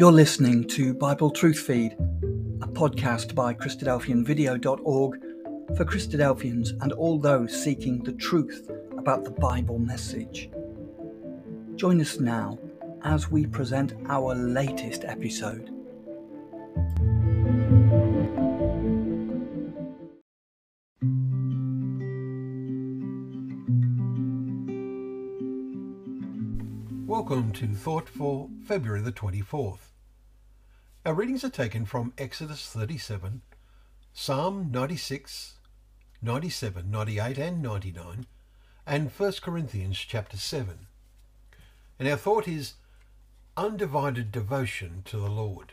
You're listening to Bible Truth Feed, a podcast by Christadelphianvideo.org for Christadelphians and all those seeking the truth about the Bible message. Join us now as we present our latest episode. Welcome to Thought for February the 24th. Our readings are taken from Exodus 37, Psalm 96, 97, 98 and 99, and 1 Corinthians chapter 7. And our thought is undivided devotion to the Lord.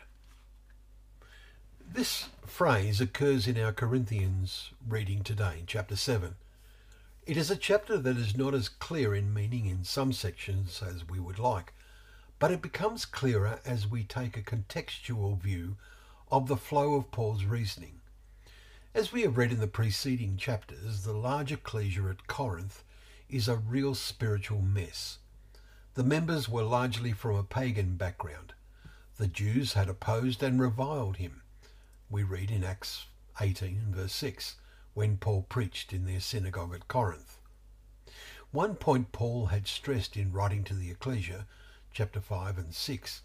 This phrase occurs in our Corinthians reading today, chapter 7. It is a chapter that is not as clear in meaning in some sections as we would like, but it becomes clearer as we take a contextual view of the flow of Paul's reasoning. As we have read in the preceding chapters, the large ecclesia at Corinth is a real spiritual mess. The members were largely from a pagan background. The Jews had opposed and reviled him. We read in Acts 18 and verse 6 when Paul preached in their synagogue at Corinth. One point Paul had stressed in writing to the ecclesia chapter 5 and 6,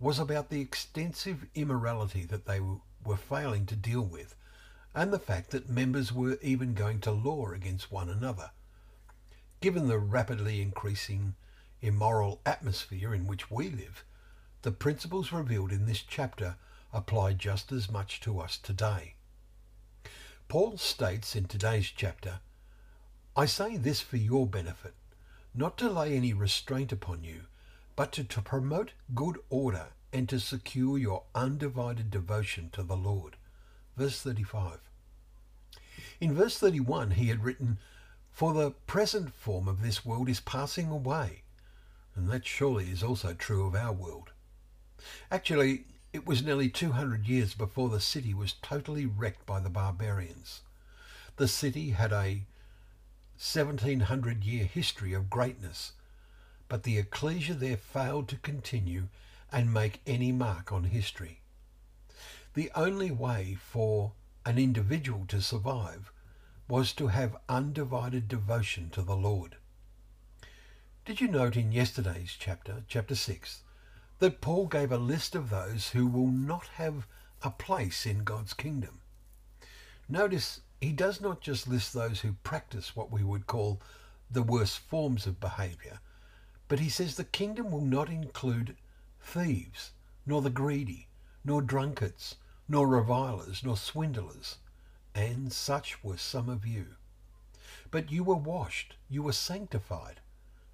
was about the extensive immorality that they were failing to deal with, and the fact that members were even going to law against one another. Given the rapidly increasing immoral atmosphere in which we live, the principles revealed in this chapter apply just as much to us today. Paul states in today's chapter, I say this for your benefit, not to lay any restraint upon you, but to, to promote good order and to secure your undivided devotion to the Lord. Verse 35. In verse 31, he had written, For the present form of this world is passing away. And that surely is also true of our world. Actually, it was nearly 200 years before the city was totally wrecked by the barbarians. The city had a 1700 year history of greatness but the ecclesia there failed to continue and make any mark on history. The only way for an individual to survive was to have undivided devotion to the Lord. Did you note in yesterday's chapter, chapter 6, that Paul gave a list of those who will not have a place in God's kingdom? Notice he does not just list those who practice what we would call the worst forms of behaviour, but he says the kingdom will not include thieves, nor the greedy, nor drunkards, nor revilers, nor swindlers. And such were some of you. But you were washed, you were sanctified.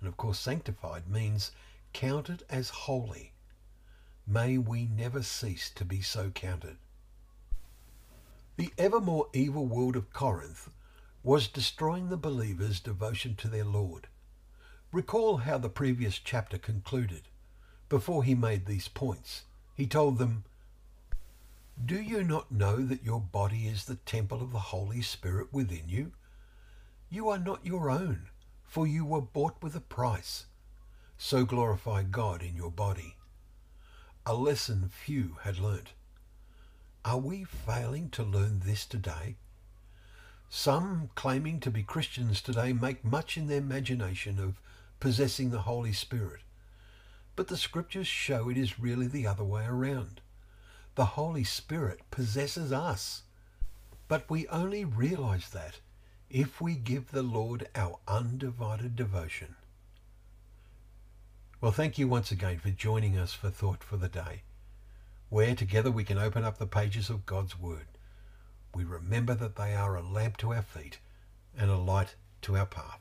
And of course, sanctified means counted as holy. May we never cease to be so counted. The ever more evil world of Corinth was destroying the believers' devotion to their Lord. Recall how the previous chapter concluded. Before he made these points, he told them, Do you not know that your body is the temple of the Holy Spirit within you? You are not your own, for you were bought with a price. So glorify God in your body. A lesson few had learnt. Are we failing to learn this today? Some, claiming to be Christians today, make much in their imagination of possessing the Holy Spirit. But the scriptures show it is really the other way around. The Holy Spirit possesses us. But we only realize that if we give the Lord our undivided devotion. Well, thank you once again for joining us for Thought for the Day, where together we can open up the pages of God's Word. We remember that they are a lamp to our feet and a light to our path.